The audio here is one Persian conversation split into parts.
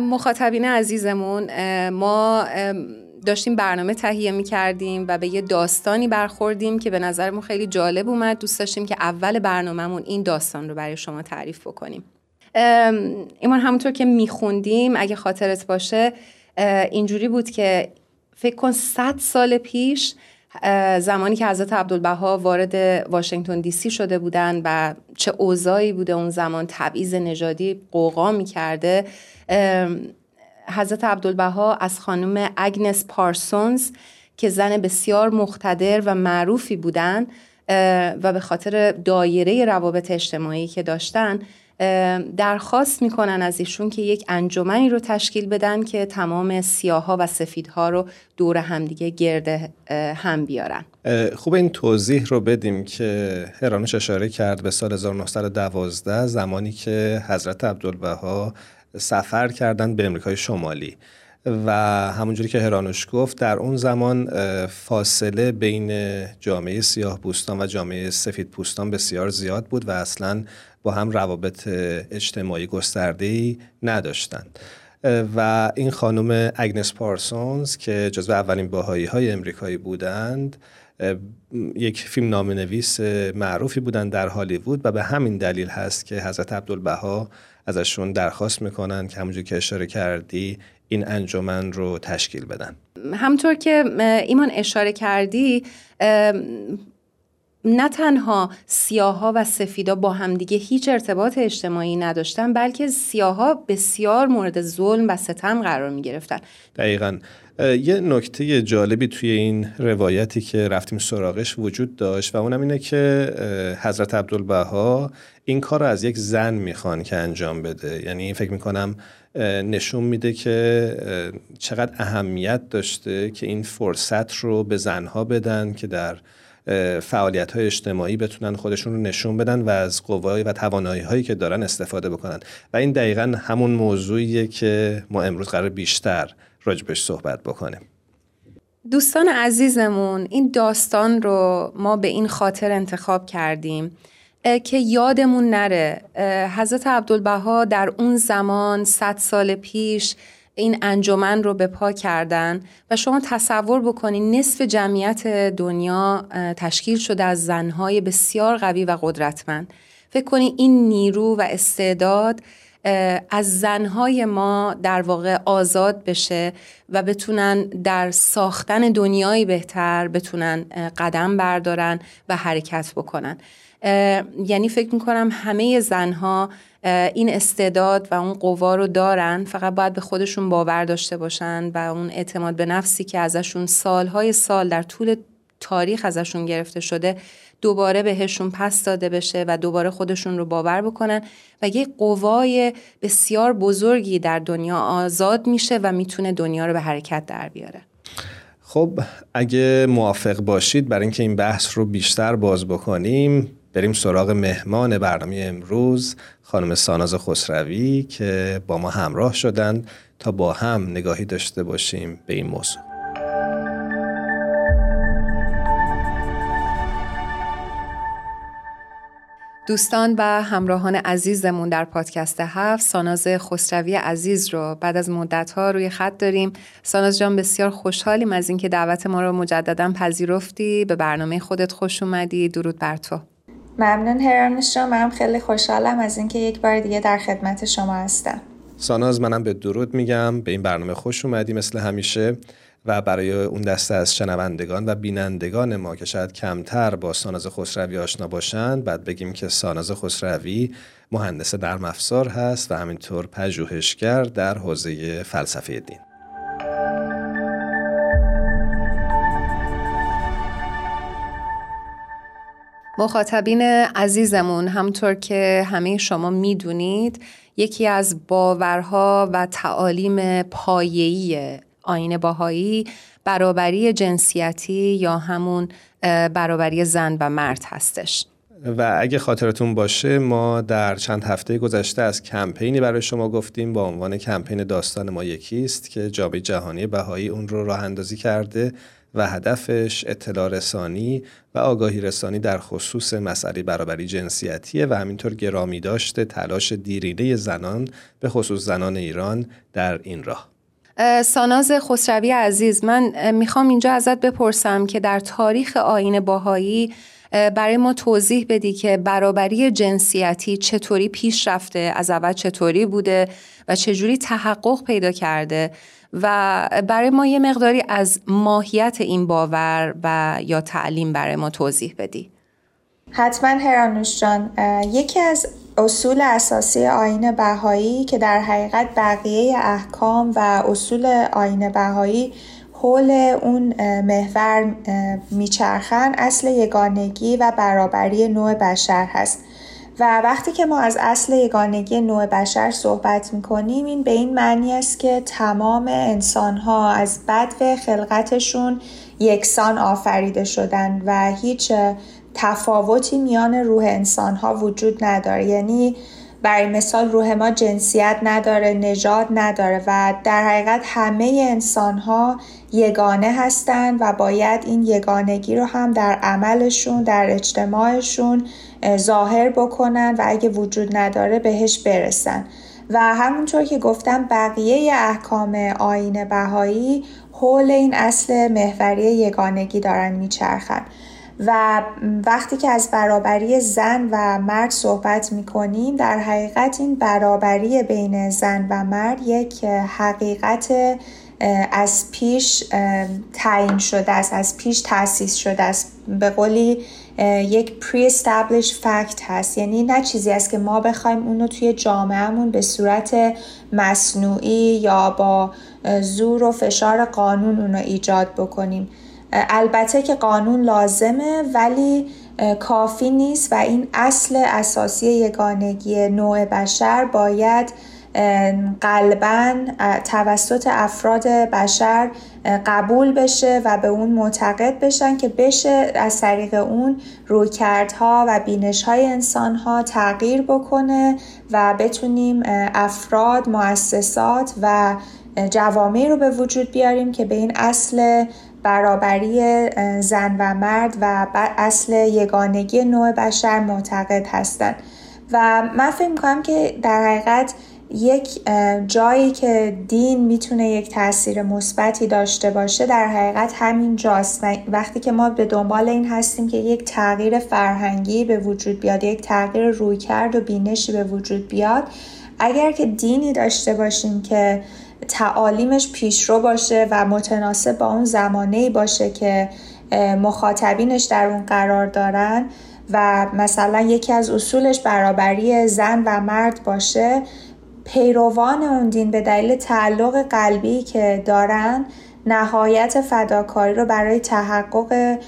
مخاطبین عزیزمون ما داشتیم برنامه تهیه می کردیم و به یه داستانی برخوردیم که به نظرمون خیلی جالب اومد. دوست داشتیم که اول برنامهمون این داستان رو برای شما تعریف بکنیم. ایمان همونطور که میخوندیم اگه خاطرت باشه اینجوری بود که فکر کن صد سال پیش زمانی که حضرت عبدالبها وارد واشنگتن دی سی شده بودن و چه اوضاعی بوده اون زمان. تبعیض نژادی قوقا می‌کرده. حضرت عبدالبها از خانم اگنس پارسونز که زن بسیار مقتدر و معروفی بودن و به خاطر دایره روابط اجتماعی که داشتن درخواست می‌کنن از ایشون که یک انجمنی رو تشکیل بدن که تمام سیاها و سفیدها رو دور همدیگه گرد هم بیارن. خوب این توضیح رو بدیم که هرانوش اشاره کرد به سال 1912 زمانی که حضرت عبدالبها سفر کردن به امریکای شمالی. و همونجوری که هرانوش گفت در اون زمان فاصله بین جامعه سیاه پوستان و جامعه سفید پوستان بسیار زیاد بود و اصلا با هم روابط اجتماعی گسترده نداشتند. و این خانم اگنس پارسونز که جزو اولین باهایی های امریکایی بودند یک فیلم نام نویس معروفی بودند در هالیوود و به همین دلیل هست که حضرت عبدالبها ازشون درخواست می‌کنن که همونجور که اشاره کردی این انجمن رو تشکیل بدن. همطور که ایمان اشاره کردی نه تنها سیاها و سفیدا با همدیگه هیچ ارتباط اجتماعی نداشتن بلکه سیاها بسیار مورد ظلم و ستم قرار می گرفتن دقیقا. یه نکته جالبی توی این روایتی که رفتیم سراغش وجود داشت و اونم اینه که حضرت عبدالبها این کار رو از یک زن می‌خوان که انجام بده. یعنی فکر می‌کنم نشون میده که چقدر اهمیت داشته که این فرصت رو به زنها بدن که در فعالیت های اجتماعی بتونن خودشون رو نشون بدن و از قوای و توانایی هایی که دارن استفاده بکنن. و این دقیقا همون موضوعیه که ما امروز قرار بیشتر راجبش صحبت بکنیم. دوستان عزیزمون این داستان رو ما به این خاطر انتخاب کردیم که یادمون نره حضرت عبدالبها در اون زمان صد سال پیش این انجمن رو به پا کردن و شما تصور بکنید نصف جمعیت دنیا تشکیل شده از زنهای بسیار قوی و قدرتمند. فکر کنید این نیرو و استعداد از زنهای ما در واقع آزاد بشه و بتونن در ساختن دنیایی بهتر بتونن قدم بردارن و حرکت بکنن. یعنی فکر می‌کنم همه زنها این استعداد و اون قوا رو دارن فقط باید به خودشون باور داشته باشن و اون اعتماد به نفسی که ازشون سالهای سال در طول تاریخ ازشون گرفته شده دوباره بهشون پس داده بشه و دوباره خودشون رو باور بکنن و یک قوای بسیار بزرگی در دنیا آزاد میشه و می‌تونه دنیا رو به حرکت در بیاره. خب اگه موافق باشید برای اینکه این بحث رو بیشتر باز بکنیم بریم سراغ مهمان برنامه امروز خانم ساناز خسروی که با ما همراه شدند تا با هم نگاهی داشته باشیم به این موضوع. دوستان و همراهان عزیزمون در پادکست هفت ساناز خسروی عزیز رو بعد از مدتها روی خط داریم. ساناز جان بسیار خوشحالیم از اینکه دعوت ما رو مجددا پذیرفتی. به برنامه خودت خوش اومدی. درود بر تو. ممنون هرانش جان. منم خیلی خوشحالم از اینکه یک بار دیگه در خدمت شما هستم. ساناز منم به درود میگم. به این برنامه خوش اومدی مثل همیشه. و برای اون دسته از شنوندگان و بینندگان ما که شاید کمتر با ساناز خسروی آشنا باشند بعد بگیم که ساناز خسروی مهندس در افزار هست و همینطور پژوهشگر در حوزه فلسفه دین. مخاطبین عزیزمون همطور که همه شما می‌دونید یکی از باورها و تعالیم پایه‌ای آین باهایی برابری جنسیتی یا همون برابری زن و مرد هستش. و اگه خاطرتون باشه ما در چند هفته گذشته از کمپینی برای شما گفتیم با عنوان کمپین داستان ما یکیست که جامعه جهانی بهایی اون رو راه اندازی کرده و هدفش اطلاع رسانی و آگاهی رسانی در خصوص مسئله برابری جنسیتیه و همینطور گرامی داشته تلاش دیرینه زنان به خصوص زنان ایران در این راه. ساناز خسروی عزیز من می‌خوام اینجا ازت بپرسم که در تاریخ آین باهایی برای ما توضیح بدی که برابری جنسیتی چطوری پیش رفته از اول چطوری بوده و چجوری تحقق پیدا کرده و برای ما یه مقداری از ماهیت این باور و یا تعلیم برای ما توضیح بدی. حتما هرانوش جان یکی از اصول اساسی آین بهایی که در حقیقت بقیه احکام و اصول آین بهایی حول اون محور میچرخن اصل یگانگی و برابری نوع بشر هست. و وقتی که ما از اصل یگانگی نوع بشر صحبت می‌کنیم این به این معنی است که تمام انسان ها از بد خلقتشون یکسان آفریده شدن و هیچ تفاوتی میان روح انسان ها وجود نداره. یعنی برای مثال روح ما جنسیت نداره نژاد نداره و در حقیقت همه انسان ها یگانه هستند و باید این یگانگی رو هم در عملشون در اجتماعشون ظاهر بکنن و اگه وجود نداره بهش برسن. و همونطور که گفتم بقیه احکام آین بهایی حول این اصل محوری یگانگی دارن میچرخن. و وقتی که از برابری زن و مرد صحبت می کنیم در حقیقت این برابری بین زن و مرد یک حقیقت از پیش تعیین شده است از پیش تاسیس شده است. به قولی یک پری استابلیش فکت هست. یعنی نه چیزی است که ما بخوایم اونو توی جامعهمون به صورت مصنوعی یا با زور و فشار قانون اونو ایجاد بکنیم. البته که قانون لازمه ولی کافی نیست و این اصل اساسی یگانگی نوع بشر باید قلبا توسط افراد بشر قبول بشه و به اون معتقد بشن که بشه از طریق اون رویکردها و بینشهای انسانها تغییر بکنه و بتونیم افراد، مؤسسات و جوامعی رو به وجود بیاریم که به این اصل برابری زن و مرد و اصل یگانگی نوع بشر معتقد هستند. و من فکر می‌کنم که در حقیقت یک جایی که دین می‌تونه یک تاثیر مثبتی داشته باشه در حقیقت همین جاست. وقتی که ما به دنبال این هستیم که یک تغییر فرهنگی به وجود بیاد یک تغییر رویکرد و بینشی به وجود بیاد اگر که دینی داشته باشیم که تعالیمش پیشرو باشه و متناسب با اون زمانه باشه که مخاطبینش در اون قرار دارن و مثلا یکی از اصولش برابری زن و مرد باشه. پیروان اون دین به دلیل تعلق قلبی که دارن نهایت فداکاری رو برای تحقق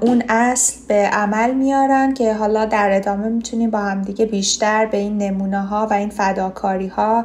اون اصل به عمل میارن که حالا در ادامه می‌تونیم با همدیگه بیشتر به این نمونه ها و این فداکاری ها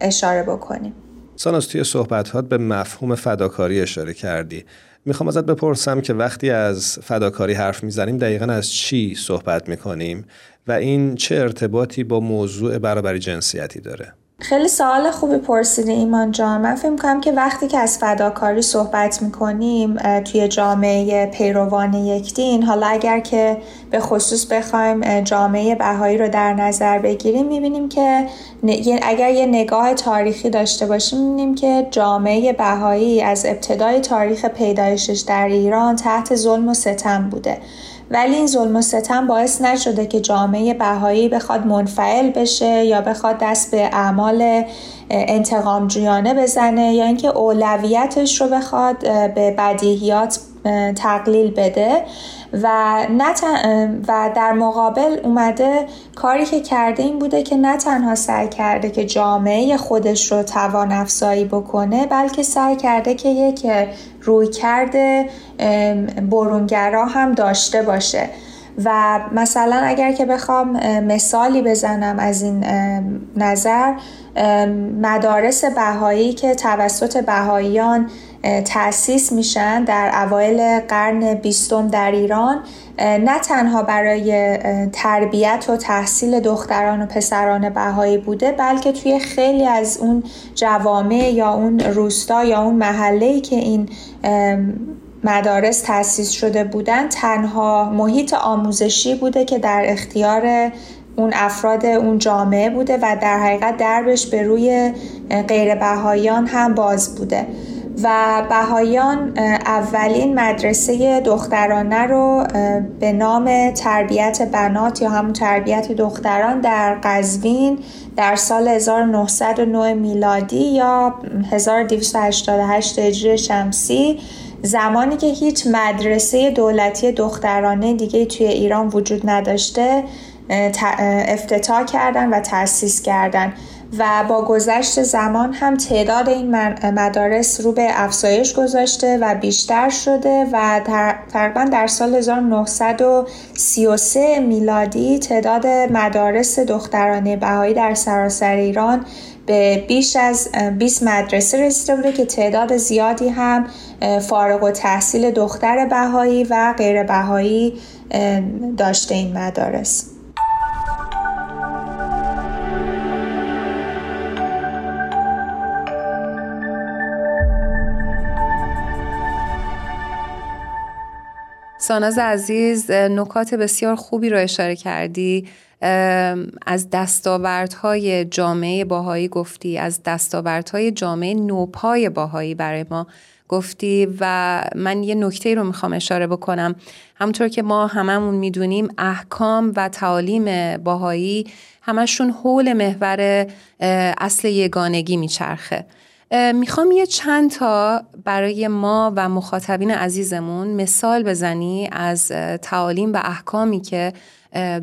اشاره بکنیم. ساناز توی صحبت به مفهوم فداکاری اشاره کردی. می‌خوام ازت بپرسم که وقتی از فداکاری حرف می‌زنیم دقیقا از چی صحبت می‌کنیم؟ و این چه ارتباطی با موضوع برابری جنسیتی داره؟ خیلی سوال خوبی پرسیده ایمان جان. من فکر کنم که وقتی که از فداکاری صحبت می‌کنیم توی جامعه پیروان یک دین حالا اگر که به خصوص بخوایم جامعه بهایی رو در نظر بگیریم می‌بینیم که اگر یه نگاه تاریخی داشته باشیم می‌بینیم که جامعه بهایی از ابتدای تاریخ پیدایشش در ایران تحت ظلم و ستم بوده. ولی این ظلم و ستم باعث نشده که جامعه بهایی بخواد منفعل بشه یا بخواد دست به اعمال انتقام جویانه بزنه یا اینکه اولویتش رو بخواد به بدیهیات تقلیل بده و, و در مقابل اومده کاری که کرده این بوده که نه تنها سعی کرده که جامعه خودش رو توان افزایی بکنه بلکه سعی کرده که یک روی کرده برونگرا هم داشته باشه. و مثلا اگر که بخوام مثالی بزنم از این نظر مدارس بهایی که توسط بهاییان تأسیس میشن در اوایل قرن بیستم در ایران. نه تنها برای تربیت و تحصیل دختران و پسران بهایی بوده بلکه توی خیلی از اون جوامع یا اون روستا یا اون محله که این مدارس تأسیس شده بودن تنها محیط آموزشی بوده که در اختیار اون افراد اون جامعه بوده و در حقیقت دربش به روی غیر بهاییان هم باز بوده. و بهایان اولین مدرسه دخترانه رو به نام تربیت بنات یا همون تربیت دختران در قزوین در سال 1909 میلادی یا 1288 هجری شمسی زمانی که هیچ مدرسه دولتی دخترانه دیگه توی ایران وجود نداشته افتتاح کردن و تأسیس کردن. و با گذشت زمان هم تعداد این مدارس رو به افزایش گذاشته و بیشتر شده و تقریبا در سال 1933 میلادی تعداد مدارس دخترانه بهایی در سراسر ایران به بیش از 20 مدرسه رسیده بوده که تعداد زیادی هم فارغ و تحصیل دختر بهایی و غیر بهایی داشته این مدارس. ساناز عزیز نکات بسیار خوبی رو اشاره کردی. از دستاوردهای جامعه باهایی گفتی از دستاوردهای جامعه نوپای باهایی برای ما گفتی و من یه نکته رو می‌خوام اشاره بکنم. همونطور که ما هممون می‌دونیم احکام و تعالیم باهایی همشون حول محور اصل یگانگی میچرخه. می‌خوام یه چند تا برای ما و مخاطبین عزیزمون مثال بزنی از تعالیم و احکامی که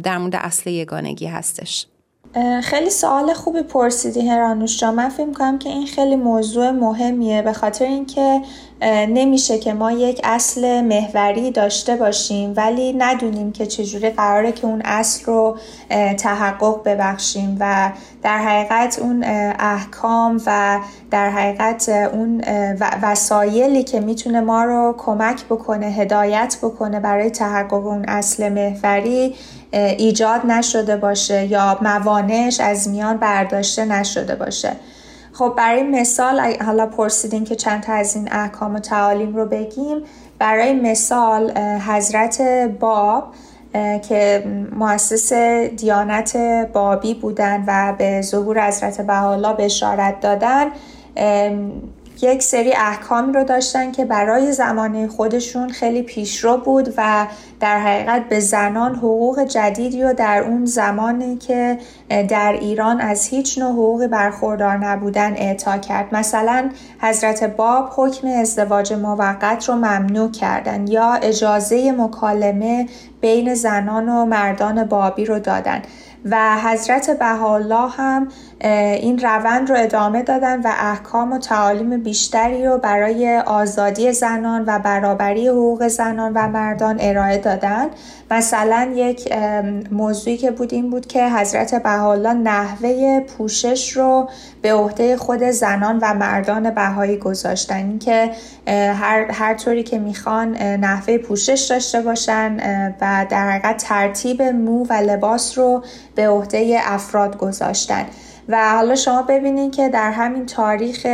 در مورد اصل یگانگی هستش. خیلی سوال خوبی پرسیدی هرانوش جا من فکر کنم که این خیلی موضوع مهمیه به خاطر اینکه نمیشه که ما یک اصل محوری داشته باشیم ولی ندونیم که چجوری قراره که اون اصل رو تحقق ببخشیم و در حقیقت اون احکام و در حقیقت اون وسایلی که می‌تونه ما رو کمک بکنه هدایت بکنه برای تحقق اون اصل محوری ایجاد نشده باشه یا موانعش از میان برداشته نشده باشه. خب برای مثال حالا پرسیدین که چند تا از این احکام و تعالیم رو بگیم. برای مثال حضرت باب که مؤسس دیانت بابی بودن و به ظهور حضرت بهاءالله بشارت دادن یک سری احکامی رو داشتن که برای زمانه خودشون خیلی پیشرو بود و در حقیقت به زنان حقوق جدیدی رو در اون زمانی که در ایران از هیچ نوع حقوقی برخوردار نبودن اعطا کرد. مثلا حضرت باب حکم ازدواج موقت رو ممنوع کردن یا اجازه مکالمه بین زنان و مردان بابی رو دادن و حضرت بهاءالله هم این روند رو ادامه دادن و احکام و تعالیم بیشتری رو برای آزادی زنان و برابری حقوق زنان و مردان ارائه دادن. مثلا یک موضوعی که بود این بود که حضرت بهاءالله نحوه پوشش رو به عهده خود زنان و مردان بهایی گذاشتن. اینکه هر, هر طوری که می‌خوان نحوه پوشش داشته باشن و در حقیقت ترتیب مو و لباس رو به عهده افراد گذاشتن. و حالا شما ببینید که در همین تاریخ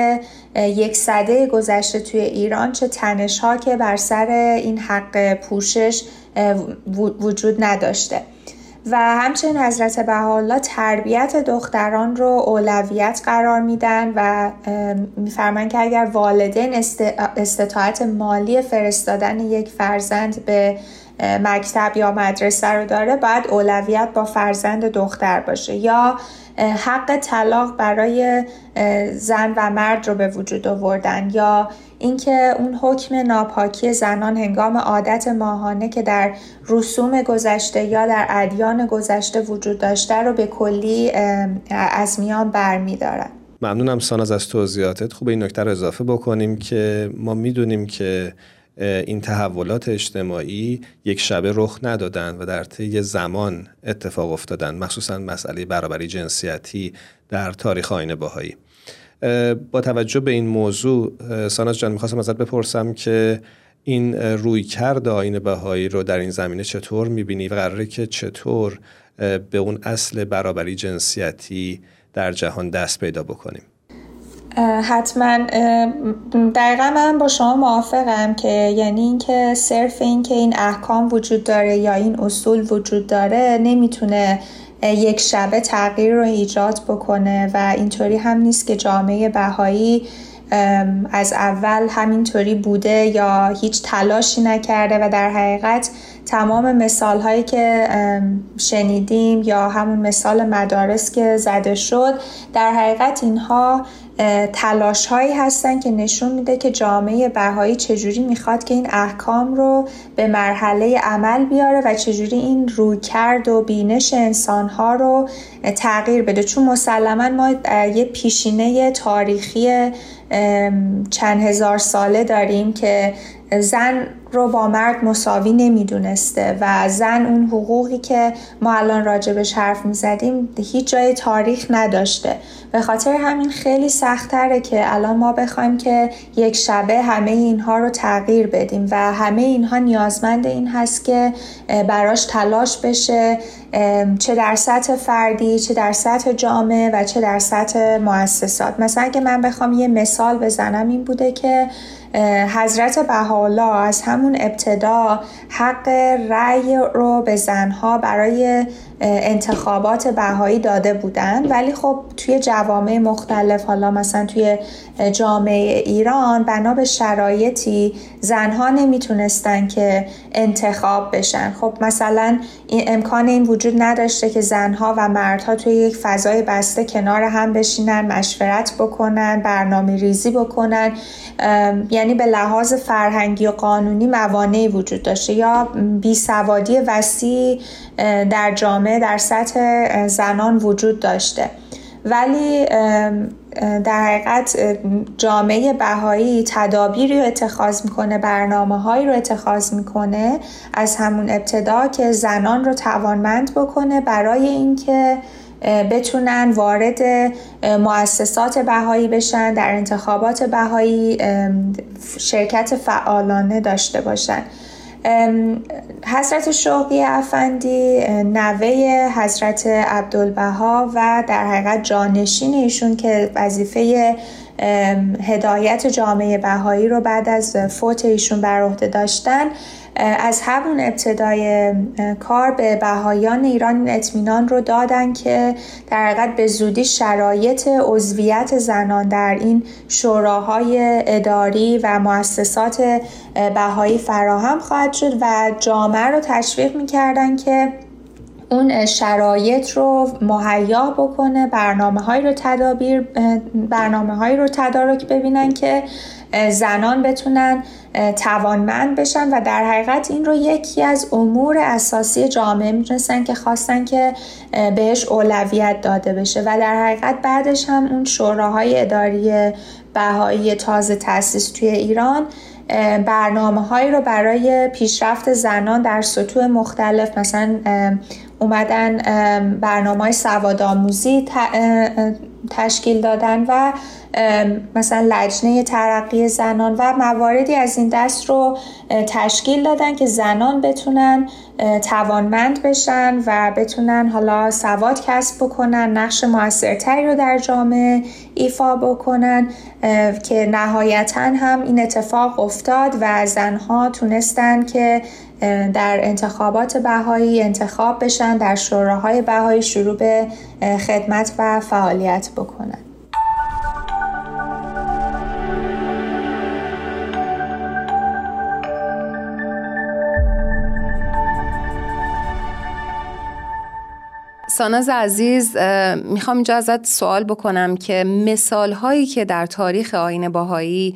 یک صده گذشته توی ایران چه تنش ها که بر سر این حق پوشش وجود نداشته. و همچنین حضرت بهاءالله تربیت دختران رو اولویت قرار میدن و میفرمان که اگر والدین استطاعت مالی فرستادن یک فرزند به مکتب یا مدرسه رو داره باید اولویت با فرزند دختر باشه یا حق طلاق برای زن و مرد رو به وجود آوردن یا اینکه اون حکم ناپاکی زنان هنگام عادت ماهانه که در رسوم گذشته یا در ادیان گذشته وجود داشته رو به کلی از میان برمیدارن. ممنونم ساناز از توضیحاتت خوب این نکته رو اضافه بکنیم که ما می‌دونیم که این تحولات اجتماعی یک شبه رخ ندادن و در طی زمان اتفاق افتادن مخصوصا مسئله برابری جنسیتی در تاریخ آین باهایی. با توجه به این موضوع ساناز جان می‌خواستم ازت بپرسم که این روی کرد آین بهایی رو در این زمینه چطور می‌بینی و قراره که چطور به اون اصل برابری جنسیتی در جهان دست پیدا بکنیم؟ حتما دقیقا من با شما موافقم که یعنی اینکه صرف اینکه این احکام وجود داره یا این اصول وجود داره نمی‌تونه یک شبه تغییر رو ایجاد بکنه و اینطوری هم نیست که جامعه بهایی از اول همینطوری بوده یا هیچ تلاشی نکرده و در حقیقت تمام مثال هایی که شنیدیم یا همون مثال مدارس که زده شد در حقیقت اینها تلاش هایی هستن که نشون میده که جامعه بهایی چجوری می‌خواد که این احکام رو به مرحله عمل بیاره و چجوری این رویکرد و بینش انسان ها رو تغییر بده. چون مسلما ما یه پیشینه تاریخی چند هزار ساله داریم که زن رو با مرد مساوی نمی‌دونسته و زن اون حقوقی که ما الان راجبش حرف می‌زدیم هیچ جای تاریخ نداشته. به خاطر همین خیلی سختره که الان ما بخوایم که یک شبه همه اینها رو تغییر بدیم و همه اینها نیازمند این هست که براش تلاش بشه. چه در سطح فردی چه در سطح جامعه و چه در سطح مؤسسات. مثلا اگه من بخوام یه مثال بزنم این بوده که حضرت بهاءالله از همون ابتدا حق رأی رو به زنها برای انتخابات بهایی داده بودن. ولی خب توی جوامع مختلف حالا مثلا توی جامعه ایران بنا به شرایطی زنها نمی‌تونستن که انتخاب بشن. خب مثلا این امکان این وجود نداشته که زنها و مردها توی یک فضای بسته کنار هم بشینن مشورت بکنن برنامه ریزی بکنن یعنی به لحاظ فرهنگی و قانونی موانعی وجود داشته یا بیسوادی وسیع در جامعه در سطح زنان وجود داشته. ولی در حقیقت جامعه بهایی تدابیری رو اتخاذ می‌کنه برنامه هایی رو اتخاذ می‌کنه از همون ابتدا که زنان رو توانمند بکنه برای اینکه بتونن وارد مؤسسات بهایی بشن در انتخابات بهایی شرکت فعالانه داشته باشن. حضرت شوقی افندی نوه حضرت عبدالبها و در حقیقت جانشین ایشون که وظیفه هدایت جامعه بهایی رو بعد از فوت ایشون بر عهده داشتن از همون ابتدای کار به بهایان ایران اطمینان رو دادن که در حقیقت به زودی شرایط عضویت زنان در این شوراهای اداری و مؤسسات بهایی فراهم خواهد شد و جامعه رو تشویق می‌کردن که اون شرایط رو مهیا بکنه برنامه های رو تدابیر برنامه هایی رو تدارک ببینن که زنان بتونن توانمند بشن و در حقیقت این رو یکی از امور اساسی جامعه می‌دونستن که خواستن که بهش اولویت داده بشه و در حقیقت بعدش هم اون شوراهای اداری بهایی تازه تاسیس توی ایران برنامه هایی رو برای پیشرفت زنان در سطوح مختلف مثلا اومدن برنامه های سواد آموزی تشکیل دادن و مثلا لجنه ترقی زنان و مواردی از این دست رو تشکیل دادن که زنان بتونن توانمند بشن و بتونن حالا سواد کسب بکنن نقش موثرتری رو در جامعه ایفا بکنن که نهایتا هم این اتفاق افتاد و زنها تونستن که در انتخابات بهایی انتخاب بشن در شوراهای بهایی شروع به خدمت و فعالیت بکنن. ساناز عزیز می‌خوام اینجا ازت سوال بکنم که مثال هایی که در تاریخ آین باهایی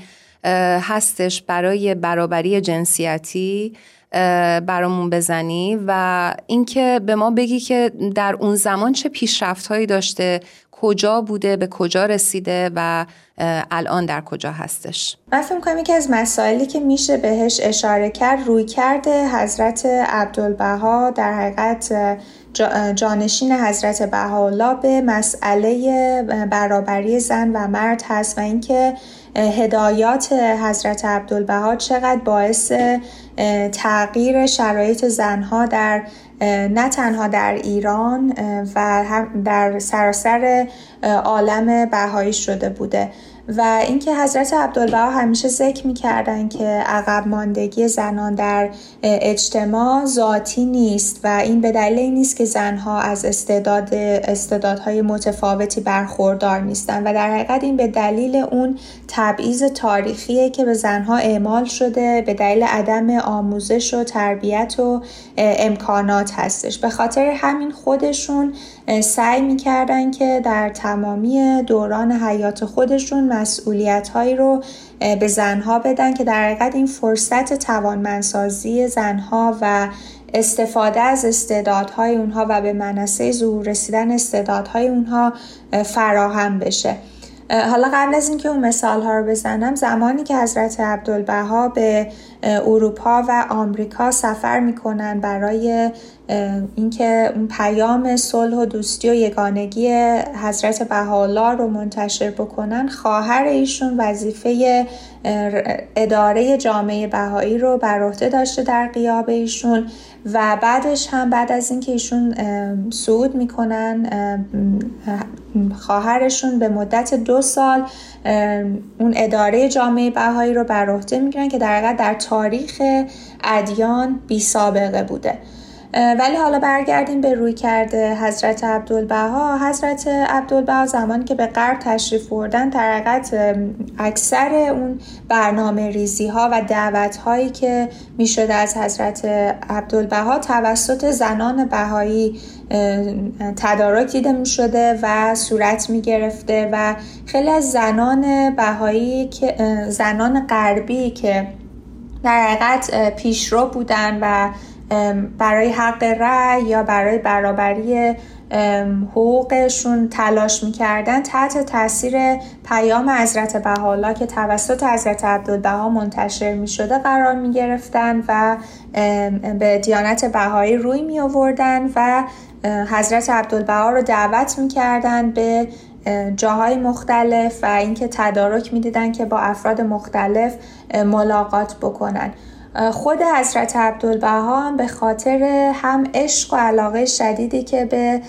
هستش برای برابری جنسیتی برامون بزنی و اینکه به ما بگی که در اون زمان چه پیشرفت هایی داشته کجا بوده به کجا رسیده و الان در کجا هستش. من فکر کنم یکی از مسائلی که میشه بهش اشاره کرد روی کرده حضرت عبدالبها در حقیقت جانشین حضرت بهاءالله به مسئله برابری زن و مرد هست و اینکه هدایات حضرت عبدالبها چقدر باعث تغییر شرایط زنها در نه تنها در ایران و در سراسر عالم بهایی شده بوده. و اینکه حضرت عبدالبها همیشه ذکر می‌کردن که عقب ماندگی زنان در اجتماع ذاتی نیست و این به دلیل نیست که زنها از استعداد استعدادهای متفاوتی برخوردار نیستن و در حقیقت این به دلیل اون تبعیض تاریخیه که به زنها اعمال شده به دلیل عدم آموزش و تربیت و امکانات هستش. به خاطر همین خودشون سعی می‌کردن که در تمامی دوران حیات خودشون مسئولیت هایی رو به زنها بدن که در حقیقت این فرصت توانمندسازی زنها و استفاده از استعدادهای اونها و به منصه ظهور رسیدن استعدادهای اونها فراهم بشه. حالا قبل از اینکه اون مثال ها رو بزنم زمانی که حضرت عبدالبها به اروپا و آمریکا سفر می‌کنن برای اینکه اون پیام صلح و دوستی و یگانگی حضرت بهاءالله رو منتشر بکنن خواهر ایشون وظیفه اداره جامعه بهایی رو بر عهده داشته در قیاب ایشون و بعدش هم بعد از اینکه ایشون صعود می‌کنن خواهرشون به مدت دو سال اون اداره جامعه بهایی رو بر عهده می‌گیرن که در در تاریخ ادیان بی سابقه بوده. ولی حالا برگردیم به روی کرده حضرت عبدالبها. حضرت عبدالبها زمانی که به غرب تشریف بردن در اکثر اون برنامه ریزی ها و دعوت هایی که می‌شده از حضرت عبدالبها توسط زنان بهایی تدارک دیده می شده و صورت می گرفته و خیلی از زنان بهایی که زنان غربی که در حقیقت پیشرو بودن و برای حق رأی یا برای برابری حقوقشون تلاش می‌کردن تحت تاثیر پیام حضرت بهاءالله که توسط حضرت عبدالبها منتشر می‌شده قرار می‌گرفتن و به دیانت بهایی روی می آوردن و حضرت عبدالبها رو دعوت می‌کردن به جاهای مختلف و اینکه تدارک می‌دیدن که با افراد مختلف ملاقات بکنن. خود حضرت عبدالبها هم به خاطر هم عشق و علاقه شدیدی که به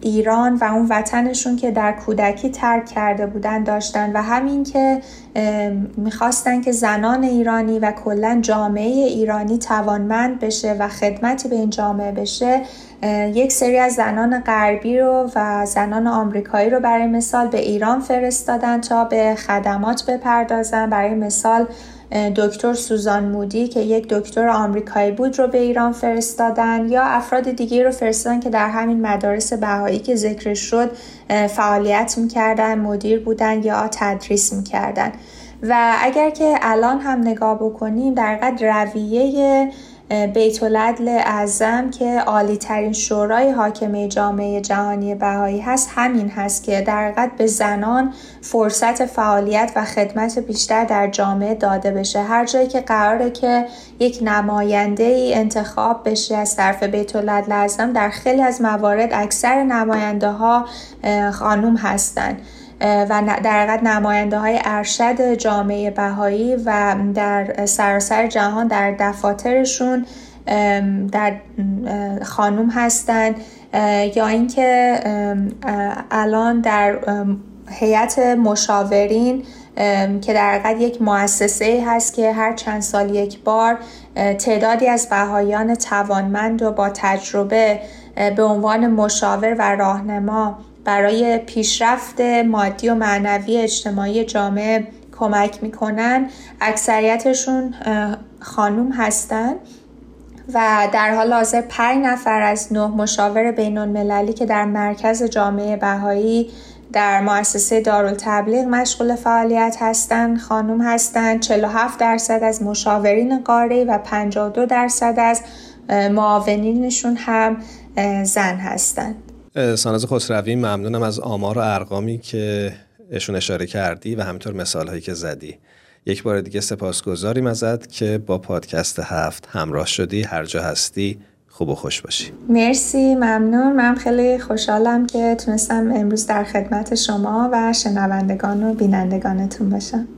ایران و اون وطنشون که در کودکی ترک کرده بودن داشتن و همین که می‌خواستن که زنان ایرانی و کلا جامعه ایرانی توانمند بشه و خدمتی به این جامعه بشه یک سری از زنان غربی رو و زنان آمریکایی رو برای مثال به ایران فرستادن تا به خدمات بپردازن. برای مثال دکتر سوزان مودی که یک دکتر آمریکایی بود رو به ایران فرستادن یا افراد دیگه رو فرستادن که در همین مدارس بهایی که ذکر شد فعالیت می‌کردن مدیر بودن یا تدریس می‌کردن. و اگر که الان هم نگاه بکنیم در قد رویه بیت العدل اعظم که عالی ترین شورای حاکمه جامعه جهانی بهایی هست همین هست که در حقیقت به زنان فرصت فعالیت و خدمت بیشتر در جامعه داده بشه. هر جایی که قراره که یک نماینده ای انتخاب بشه از طرف بیت العدل اعظم در خیلی از موارد اکثر نماینده ها خانوم هستند و در حقیقت نماینده های ارشد جامعه بهایی و در سراسر جهان در دفاترشون در خانوم هستند. یا اینکه الان در هیئت مشاورین که در حقیقت یک مؤسسه هست که هر چند سال یک بار تعدادی از بهایان توانمند و با تجربه به عنوان مشاور و راهنما برای پیشرفت مادی و معنوی اجتماعی جامعه کمک می‌کنن. اکثریتشون خانوم هستن و در حال حاضر پنج نفر از نه مشاور بین المللی که در مرکز جامعه بهایی در مؤسسه دارالتبلیغ مشغول فعالیت هستند خانم هستند 47 درصد از مشاورین قاره و 52 درصد از معاونینشون هم زن هستند ساناز خسروی ممنونم از آمار و ارقامی که اشون اشاره کردی و همینطور مثال هایی که زدی. یک بار دیگه سپاسگزاریم ازت که با پادکست هفت همراه شدی. هر جا هستی خوب و خوش باشی. مرسی ممنون. من خیلی خوشحالم که تونستم امروز در خدمت شما و شنوندگان و بینندگانتون باشم.